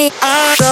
me up.